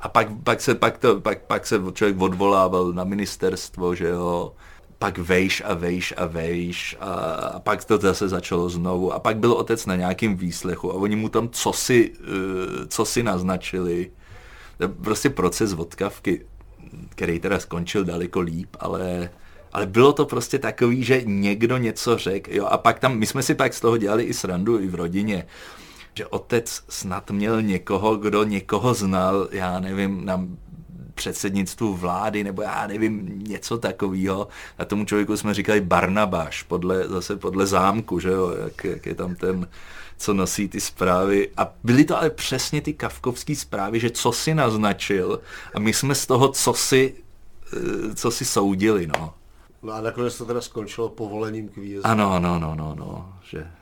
a pak, pak, se, pak, to, pak, pak se člověk odvolával na ministerstvo, že jo, pak vejš a vejš a vejš a, a pak to zase začalo znovu. A pak byl otec na nějakým výslechu a oni mu tam co si, uh, co si naznačili. Prostě proces vodkavky, který teda skončil daleko líp, ale, ale bylo to prostě takový, že někdo něco řekl, jo, a pak tam, my jsme si pak z toho dělali i srandu i v rodině, že otec snad měl někoho, kdo někoho znal, já nevím, na předsednictvu vlády, nebo já nevím, něco takového. A tomu člověku jsme říkali Barnabáš, podle, zase podle zámku, že jo, jak, jak je tam ten, co nosí ty zprávy. A byly to ale přesně ty kavkovské zprávy, že co si naznačil a my jsme z toho, co si, eh, co si soudili, no.
No a nakonec to teda skončilo povolením k výjezdu.
Ano, ano, no, no, no, že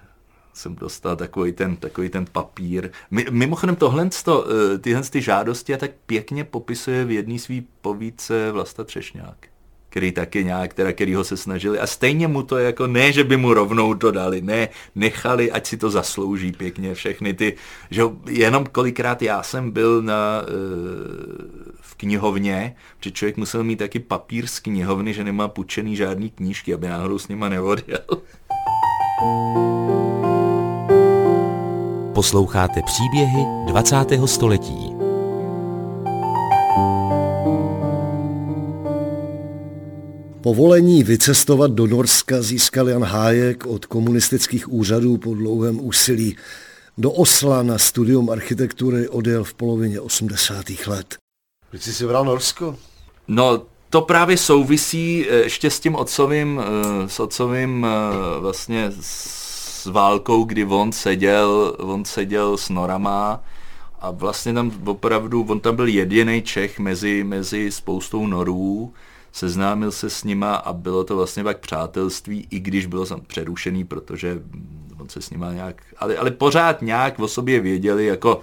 jsem dostal takový ten, takový ten papír. Mimochodem tohle, eh, tyhle ty žádosti a tak pěkně popisuje v jedné svý povídce Vlasta Třešňák který taky nějak, teda, kterýho se snažili. A stejně mu to jako, ne, že by mu rovnou to dali, ne, nechali, ať si to zaslouží pěkně všechny ty, že jenom kolikrát já jsem byl na, eh, v knihovně, že člověk musel mít taky papír z knihovny, že nemá půjčený žádný knížky, aby náhodou s nima neodjel.
Posloucháte příběhy 20. století.
Povolení vycestovat do Norska získal Jan Hájek od komunistických úřadů po dlouhém úsilí. Do Osla na studium architektury odjel v polovině 80. let.
Proč jsi si vybral Norsko?
No, to právě souvisí eh, ještě s tím otcovým, eh, s otcovým eh, vlastně s válkou, kdy on seděl, on seděl s Norama a vlastně tam opravdu, on tam byl jediný Čech mezi, mezi spoustou Norů, seznámil se s nima a bylo to vlastně pak přátelství, i když bylo sam přerušený, protože on se s nima nějak, ale, ale pořád nějak o sobě věděli, jako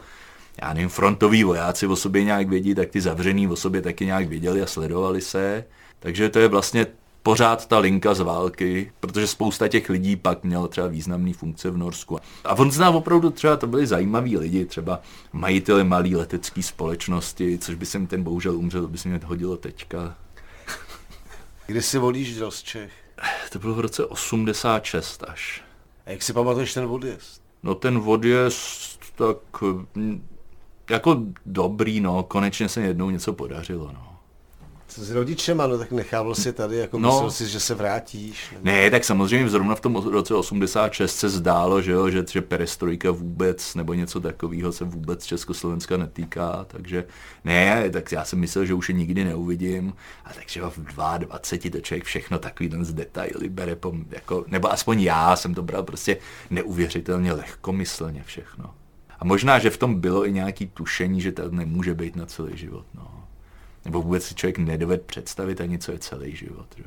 já nevím, frontoví vojáci o sobě nějak vědí, tak ty zavřený o sobě taky nějak věděli a sledovali se. Takže to je vlastně pořád ta linka z války, protože spousta těch lidí pak měla třeba významné funkce v Norsku. A on zná opravdu třeba, to byli zajímaví lidi, třeba majiteli malé letecké společnosti, což by se mi ten bohužel umřel, to by se mi hodilo teďka. <laughs>
Kdy si volíš z Čech?
To bylo v roce 86 až.
A jak si pamatuješ ten odjezd?
No ten odjezd, tak hm, jako dobrý, no, konečně se jednou něco podařilo, no.
Co s rodičema, no tak nechával si tady, jako no, myslel si, že se vrátíš.
Nebo... Ne, tak samozřejmě zrovna v tom roce 86 se zdálo, že, jo, že, že perestrojka vůbec nebo něco takového se vůbec Československa netýká, takže ne, tak já jsem myslel, že už je nikdy neuvidím a takže v 22 to člověk všechno takový ten z detaily bere, po, jako, nebo aspoň já jsem to bral prostě neuvěřitelně lehkomyslně všechno. A možná, že v tom bylo i nějaký tušení, že to nemůže být na celý život. No. Nebo vůbec si člověk nedoved představit ani, co je celý život. Že?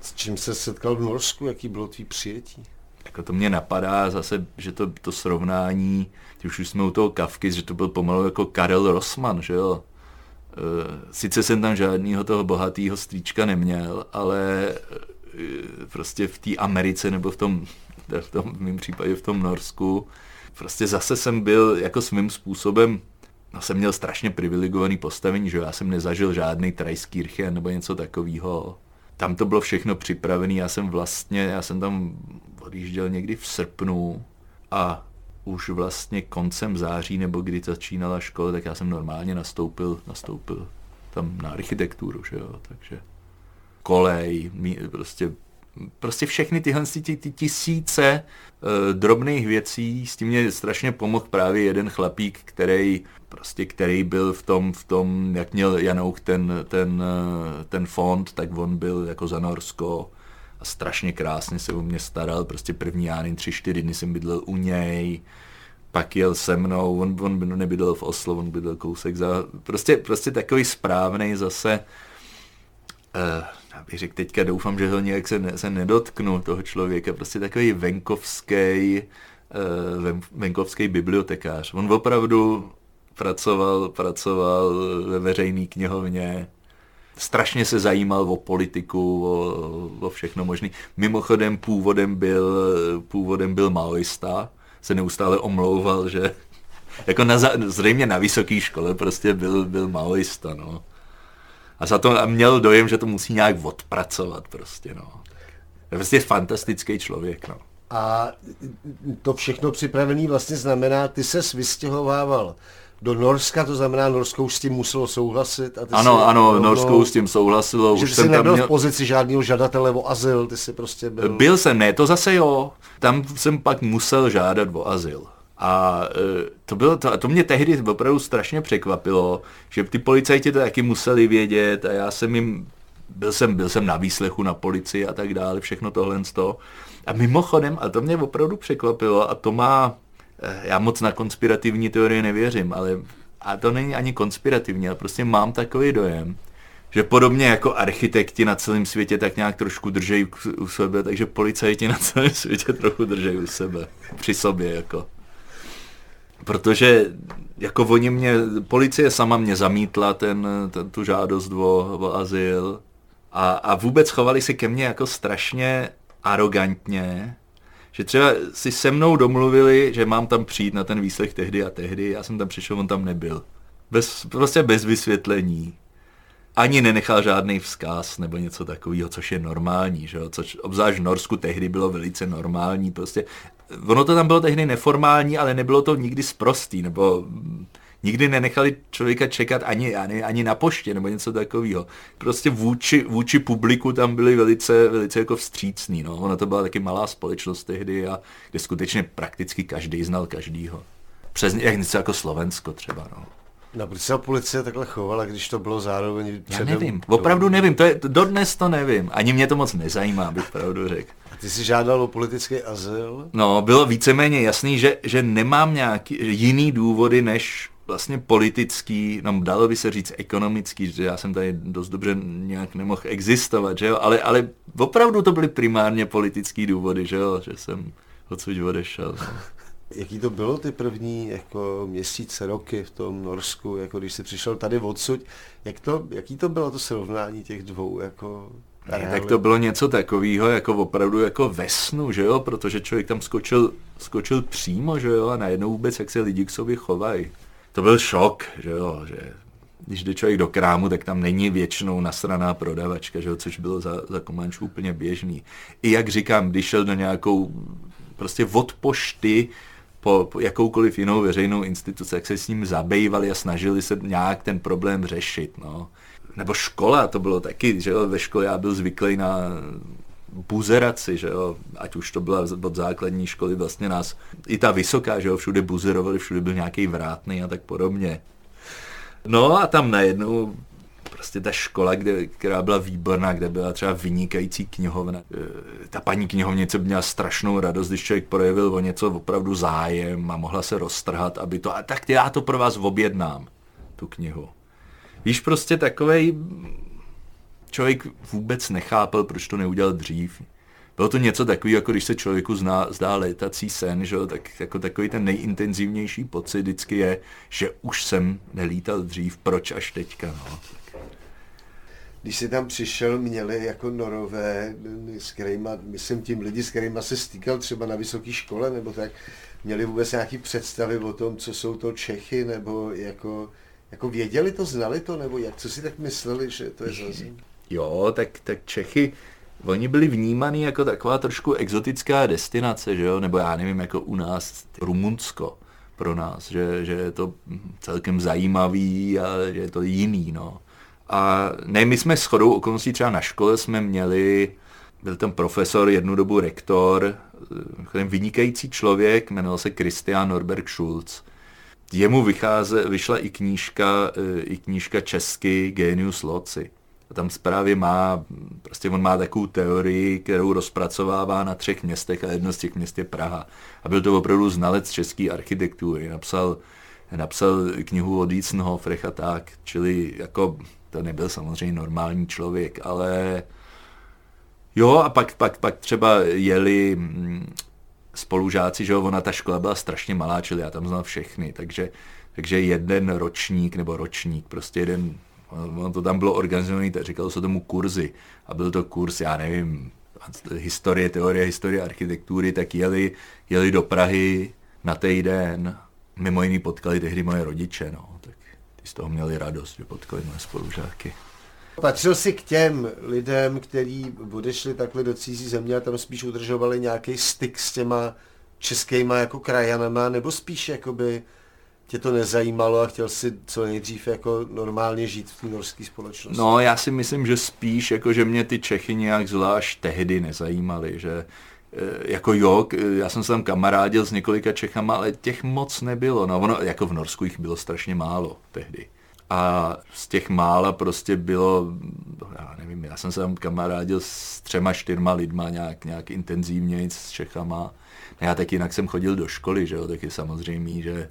S čím se setkal v Norsku, jaký bylo tvý přijetí?
Jako to mě napadá zase, že to, to srovnání, když už jsme u toho Kavky, že to byl pomalu jako Karel Rossmann, že jo. E, sice jsem tam žádného toho bohatého strýčka neměl, ale e, prostě v té Americe nebo v tom, v tom v mém případě v tom Norsku, prostě zase jsem byl jako svým způsobem no jsem měl strašně privilegovaný postavení, že já jsem nezažil žádný Trajskirchen nebo něco takového. Tam to bylo všechno připravené, já jsem vlastně, já jsem tam odjížděl někdy v srpnu a už vlastně koncem září nebo kdy začínala škola, tak já jsem normálně nastoupil, nastoupil tam na architekturu, že jo, takže kolej, prostě prostě všechny tyhle ty, ty tisíce uh, drobných věcí, s tím mě strašně pomohl právě jeden chlapík, který prostě který byl v tom, v tom jak měl Janouch ten, ten, uh, ten fond, tak on byl jako za Norsko a strašně krásně se o mě staral, prostě první já tři, čtyři dny jsem bydlel u něj, pak jel se mnou, on, on nebydlel v Oslo, on bydlel kousek za, prostě, prostě takový správný zase, uh, já bych řekl teďka, doufám, že ho nějak se, ne, se nedotknu toho člověka, prostě takový venkovský, uh, venkovský bibliotekář. On opravdu pracoval, pracoval ve veřejné knihovně, strašně se zajímal o politiku, o, o všechno možné. Mimochodem původem byl, původem byl maoista, se neustále omlouval, že <laughs> jako na, zřejmě na vysoké škole prostě byl, byl maoista, no. A za to měl dojem, že to musí nějak odpracovat prostě, no. Je prostě fantastický člověk, no.
A to všechno připravený vlastně znamená, ty ses vystěhovával do Norska, to znamená, Norskou s tím muselo souhlasit. A ty
ano, ano, rovnou, Norskou s tím souhlasilo.
Že už jsi jsem nebyl měl... v pozici žádného žadatele o azyl, ty jsi prostě byl...
Byl jsem, ne, to zase jo. Tam jsem pak musel žádat o azyl. A e, to, bylo to, a to mě tehdy opravdu strašně překvapilo, že ty policajti to taky museli vědět a já jsem jim, byl jsem, byl jsem na výslechu na policii a tak dále, všechno tohle to. A mimochodem, a to mě opravdu překvapilo a to má, e, já moc na konspirativní teorie nevěřím, ale a to není ani konspirativní, ale prostě mám takový dojem, že podobně jako architekti na celém světě tak nějak trošku držejí u sebe, takže policajti na celém světě trochu držejí u sebe, při sobě jako protože jako oni mě, policie sama mě zamítla ten, ten tu žádost o, o azyl a, a vůbec chovali se ke mně jako strašně arrogantně, že třeba si se mnou domluvili, že mám tam přijít na ten výslech tehdy a tehdy, já jsem tam přišel, on tam nebyl. Bez, prostě bez vysvětlení. Ani nenechal žádný vzkaz nebo něco takového, což je normální, že jo? což obzvlášť v Norsku tehdy bylo velice normální, prostě ono to tam bylo tehdy neformální, ale nebylo to nikdy sprostý, nebo nikdy nenechali člověka čekat ani, ani, ani na poště nebo něco takového. Prostě vůči, vůči publiku tam byli velice, velice jako vstřícný. No. Ona to byla taky malá společnost tehdy, a kde skutečně prakticky každý znal každýho. Přes něco jako Slovensko třeba. No.
No, proč se policie takhle chovala, když to bylo zároveň
předem... Já nevím, opravdu nevím, to je, dodnes to nevím. Ani mě to moc nezajímá, bych pravdu řekl.
A ty jsi žádal o politický azyl?
No, bylo víceméně jasný, že, že nemám nějaký jiný důvody, než vlastně politický, no dalo by se říct ekonomický, že já jsem tady dost dobře nějak nemohl existovat, že jo, ale, ale opravdu to byly primárně politický důvody, že jo, že jsem odsud odešel. No. <laughs>
Jaký to bylo ty první jako měsíce, roky v tom Norsku, jako když jsi přišel tady odsud, jak to, jaký to bylo to srovnání těch dvou jako
ne, tak to bylo něco takového, jako opravdu jako ve snu, že jo, protože člověk tam skočil, skočil přímo, že jo, a najednou vůbec, jak se lidi k sobě chovají. To byl šok, že jo, že když jde člověk do krámu, tak tam není většinou nasraná prodavačka, že jo, což bylo za, za Komančů úplně běžný. I jak říkám, když šel do nějakou, prostě od pošty, po, po jakoukoliv jinou veřejnou instituci, jak se s ním zabývali a snažili se nějak ten problém řešit. No. Nebo škola, to bylo taky, že jo, ve škole já byl zvyklý na buzeraci, že jo, ať už to byla od základní školy vlastně nás, i ta vysoká, že jo, všude buzerovali, všude byl nějaký vrátný a tak podobně. No a tam najednou prostě ta škola, kde, která byla výborná, kde byla třeba vynikající knihovna. E, ta paní knihovnice měla strašnou radost, když člověk projevil o něco opravdu zájem a mohla se roztrhat, aby to, a tak já to pro vás objednám, tu knihu. Víš, prostě takovej člověk vůbec nechápal, proč to neudělal dřív. Bylo to něco takového, jako když se člověku zná, zdá létací sen, že? tak jako takový ten nejintenzivnější pocit vždycky je, že už jsem nelítal dřív, proč až teďka. No.
Když jsi tam přišel, měli jako norové, s kterýma, myslím tím lidi, s kterými se stýkal třeba na vysoké škole, nebo tak, měli vůbec nějaký představy o tom, co jsou to Čechy, nebo jako, jako věděli to, znali to, nebo jak, co si tak mysleli, že to je za
Jo, tak, tak Čechy, oni byli vnímaný jako taková trošku exotická destinace, že jo? nebo já nevím, jako u nás Rumunsko pro nás, že, že je to celkem zajímavý a že je to jiný. No. A ne, my jsme shodou okolností třeba na škole jsme měli, byl tam profesor, jednu dobu rektor, ten vynikající člověk, jmenoval se Christian Norberg Schulz. Jemu vycháze, vyšla i knížka, eh, i knížka česky Genius Loci. A tam právě má, prostě on má takovou teorii, kterou rozpracovává na třech městech a jedno z těch měst je Praha. A byl to opravdu znalec české architektury. Napsal, napsal knihu od Dietzenhofrech a tak, čili jako to nebyl samozřejmě normální člověk, ale jo a pak, pak, pak třeba jeli mm, spolužáci, že jo, ona ta škola byla strašně malá, čili já tam znal všechny, takže, takže jeden ročník nebo ročník, prostě jeden ono to tam bylo organizované, tak říkalo se tomu kurzy. A byl to kurz, já nevím, historie, teorie, historie architektury, tak jeli, jeli do Prahy na týden. Mimo jiný potkali tehdy moje rodiče, no. Tak ty z toho měli radost, že potkali moje spolužáky.
Patřil jsi k těm lidem, kteří odešli takhle do cizí země a tam spíš udržovali nějaký styk s těma českýma jako krajanama, nebo spíš jakoby tě to nezajímalo a chtěl si co nejdřív jako normálně žít v té norské společnosti?
No, já si myslím, že spíš, jako že mě ty Čechy nějak zvlášť tehdy nezajímaly, že jako jo, já jsem se tam kamarádil s několika Čechama, ale těch moc nebylo. No, ono, jako v Norsku jich bylo strašně málo tehdy. A z těch mála prostě bylo, já nevím, já jsem se tam kamarádil s třema, čtyřma lidma nějak, nějak intenzivně s Čechama. Já tak jinak jsem chodil do školy, že jo, tak je samozřejmě, že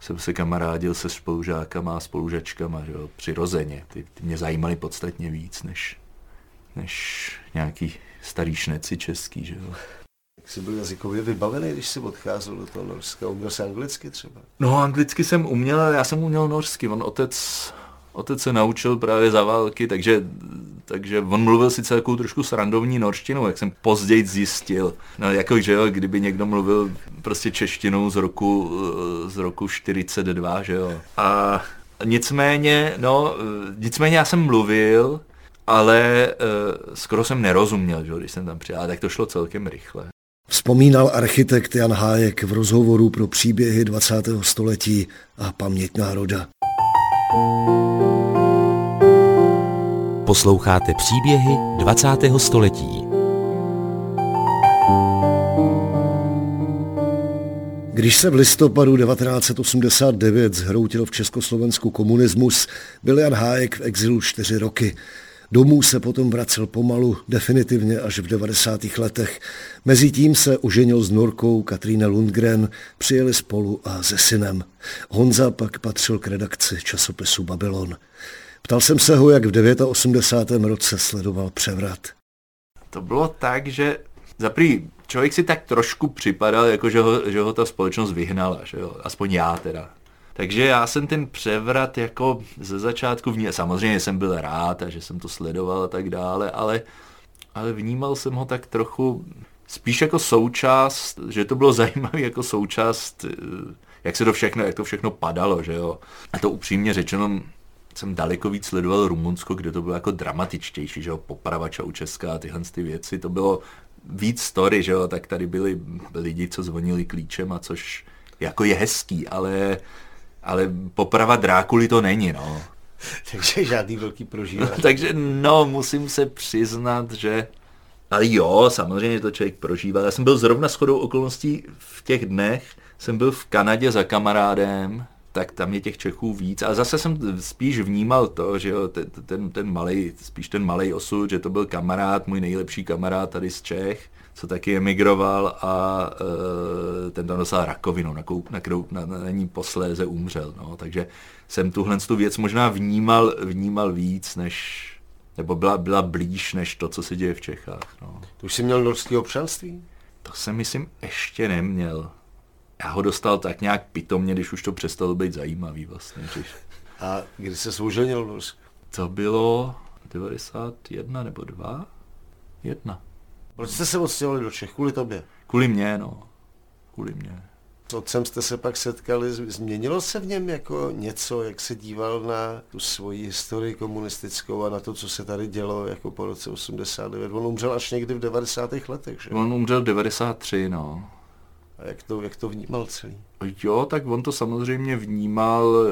jsem se kamarádil se spolužákama a spolužačkama, že jo, přirozeně. Ty, ty mě zajímaly podstatně víc, než, než nějaký starý šneci český, že jo.
Jak jsi byl jazykově vybavený, když jsi odcházel do toho Norska? Uměl jsi anglicky třeba?
No, anglicky jsem uměl, já jsem uměl norsky. On otec Otec se naučil právě za války, takže, takže on mluvil sice takovou trošku srandovní norštinou, jak jsem později zjistil. No jako, že jo, kdyby někdo mluvil prostě češtinou z roku, z roku 42, že jo. A nicméně, no, nicméně já jsem mluvil, ale uh, skoro jsem nerozuměl, že, když jsem tam přijel, tak to šlo celkem rychle.
Vzpomínal architekt Jan Hájek v rozhovoru pro příběhy 20. století a paměť národa.
Posloucháte příběhy 20. století.
Když se v listopadu 1989 zhroutil v Československu komunismus, byl Jan Hájek v exilu čtyři roky. Domů se potom vracel pomalu, definitivně až v 90. letech. Mezitím se oženil s Norkou Katríne Lundgren, přijeli spolu a se synem. Honza pak patřil k redakci časopisu Babylon. Ptal jsem se ho, jak v 89. roce sledoval převrat.
To bylo tak, že za člověk si tak trošku připadal, jako že ho, že ho ta společnost vyhnala, že jo? aspoň já teda. Takže já jsem ten převrat jako ze začátku vnímal, samozřejmě jsem byl rád a že jsem to sledoval a tak dále, ale, ale vnímal jsem ho tak trochu spíš jako součást, že to bylo <laughs> zajímavé jako součást, eh, jak se to všechno, jak to všechno padalo, že jo. A to upřímně řečeno, jsem daleko víc sledoval Rumunsko, kde to bylo jako dramatičtější, že jo, poprava Čaučeská a tyhle ty věci, to bylo víc story, že jo, tak tady byli lidi, co zvonili klíčem a což jako je hezký, ale, ale poprava Drákuly to není, no. <laughs>
Takže žádný velký prožívání. <laughs>
Takže no, musím se přiznat, že ale jo, samozřejmě to člověk prožíval. Já jsem byl zrovna shodou okolností v těch dnech, jsem byl v Kanadě za kamarádem, tak tam je těch Čechů víc. A zase jsem spíš vnímal to, že jo, ten, ten, ten malej, spíš ten malý osud, že to byl kamarád, můj nejlepší kamarád tady z Čech, co taky emigroval a e, ten tam dostal rakovinu, na, kou, na kterou na, na, na ní posléze umřel. No. Takže jsem tuhle tu věc možná vnímal, vnímal víc, než, nebo byla, byla blíž než to, co se děje v Čechách. No.
To už jsi měl norský občanství?
To jsem, myslím, ještě neměl. Já ho dostal tak nějak pitomně, když už to přestalo být zajímavý vlastně. Když...
A kdy se souženil v Norsku?
To bylo 91 nebo 2? Jedna.
Proč jste se odstěhovali do Čech? Kvůli tobě?
Kvůli mě, no. Kvůli mě.
S otcem jste se pak setkali, změnilo se v něm jako něco, jak se díval na tu svoji historii komunistickou a na to, co se tady dělo jako po roce 89. On umřel až někdy v 90. letech, že?
On umřel v 93, no.
A jak to, jak to vnímal celý?
Jo, tak on to samozřejmě vnímal eh,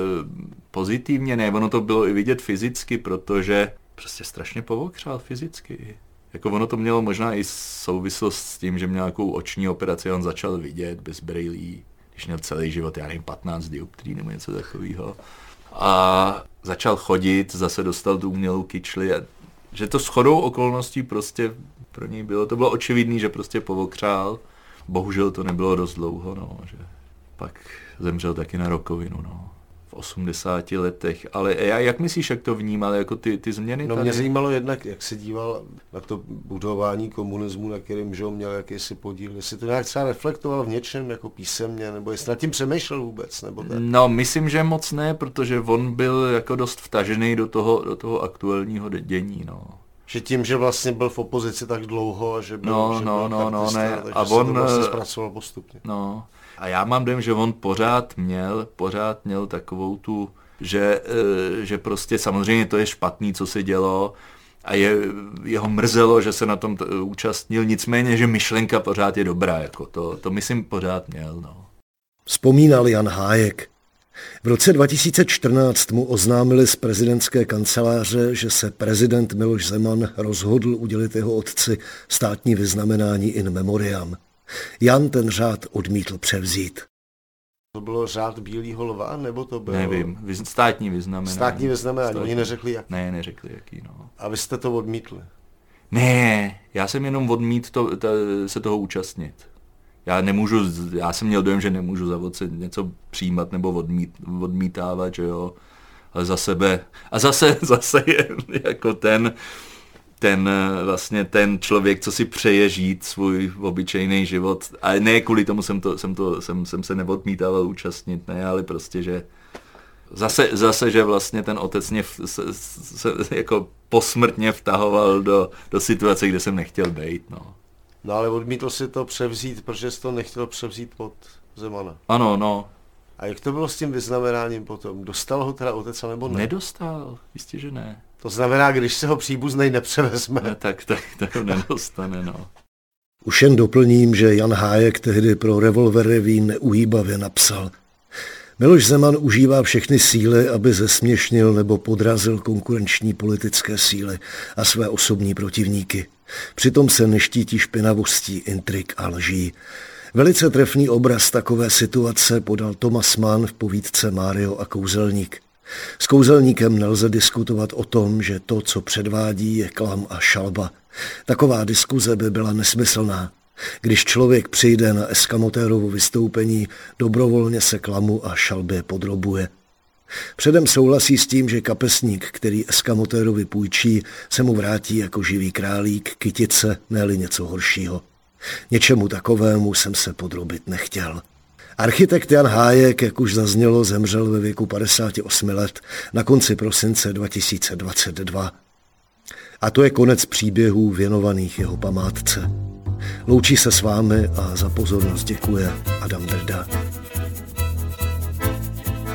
pozitivně, ne, ono to bylo i vidět fyzicky, protože prostě strašně povokřál fyzicky. Jako ono to mělo možná i souvislost s tím, že měl nějakou oční operaci on začal vidět bez brýlí, když měl celý život, já nevím, 15 dioptrí nebo něco takového. A začal chodit, zase dostal tu umělou kyčli a že to shodou okolností prostě pro něj bylo, to bylo očividný, že prostě povokřál. Bohužel to nebylo dost dlouho, no, že pak zemřel taky na rokovinu, no. 80 letech. Ale jak myslíš, jak to vnímal, jako ty, ty změny
No
tady?
mě zajímalo jednak, jak se díval na to budování komunismu, na kterým že měl jakýsi podíl. Jestli to nějak třeba reflektoval v něčem, jako písemně, nebo jestli nad tím přemýšlel vůbec, nebo tak?
No, myslím, že moc ne, protože on byl jako dost vtažený do toho, do toho aktuálního dění, no.
Že tím, že vlastně byl v opozici tak dlouho a že byl,
no,
že
no,
byl
no, no, ne. a
se
on
to vlastně zpracoval postupně.
No, a já mám dojem, že on pořád měl, pořád měl takovou tu, že, eh, že prostě samozřejmě to je špatný, co se dělo, a je, jeho mrzelo, že se na tom t- účastnil, nicméně, že myšlenka pořád je dobrá, jako to, to myslím pořád měl, no.
Vzpomínal Jan Hájek. V roce 2014 mu oznámili z prezidentské kanceláře, že se prezident Miloš Zeman rozhodl udělit jeho otci státní vyznamenání in memoriam. Jan ten řád odmítl převzít.
To bylo řád Bílého lva, nebo to bylo...
Nevím, vyz, státní vyznamenání.
Státní vyznamenání, státní. oni neřekli jak.
Ne, neřekli jaký, no.
A vy jste to odmítli?
Ne, já jsem jenom odmít to, to, se toho účastnit. Já nemůžu, já jsem měl dojem, že nemůžu za otce něco přijímat nebo odmít, odmítávat, že jo. Ale za sebe, a zase, <laughs> zase je jako ten, ten vlastně ten člověk, co si přeje žít svůj obyčejný život. A ne kvůli tomu jsem, to, jsem, to, jsem, jsem se neodmítával účastnit, ne, ale prostě, že zase, zase že vlastně ten otec mě v, se, se, jako posmrtně vtahoval do, do situace, kde jsem nechtěl být, no.
No ale odmítl si to převzít, protože jsi to nechtěl převzít pod Zemana.
Ano, no.
A jak to bylo s tím vyznamenáním potom? Dostal ho teda otec, nebo ne?
Nedostal, jistě, že ne.
To znamená, když se ho příbuznej nepřevezme.
Ne, tak, tak, tak ho nedostane, no.
Už jen doplním, že Jan Hájek tehdy pro Revolver Revín neuhýbavě napsal Miloš Zeman užívá všechny síly, aby zesměšnil nebo podrazil konkurenční politické síly a své osobní protivníky. Přitom se neštítí špinavostí, intrik a lží. Velice trefný obraz takové situace podal Thomas Mann v povídce Mário a kouzelník. S kouzelníkem nelze diskutovat o tom, že to, co předvádí, je klam a šalba. Taková diskuze by byla nesmyslná. Když člověk přijde na Eskamotérovo vystoupení, dobrovolně se klamu a šalbě podrobuje. Předem souhlasí s tím, že kapesník, který Eskamotérovi půjčí, se mu vrátí jako živý králík, kytice, ne něco horšího. Něčemu takovému jsem se podrobit nechtěl. Architekt Jan Hájek, jak už zaznělo, zemřel ve věku 58 let na konci prosince 2022. A to je konec příběhů věnovaných jeho památce. Loučí se s vámi a za pozornost děkuje Adam Drda.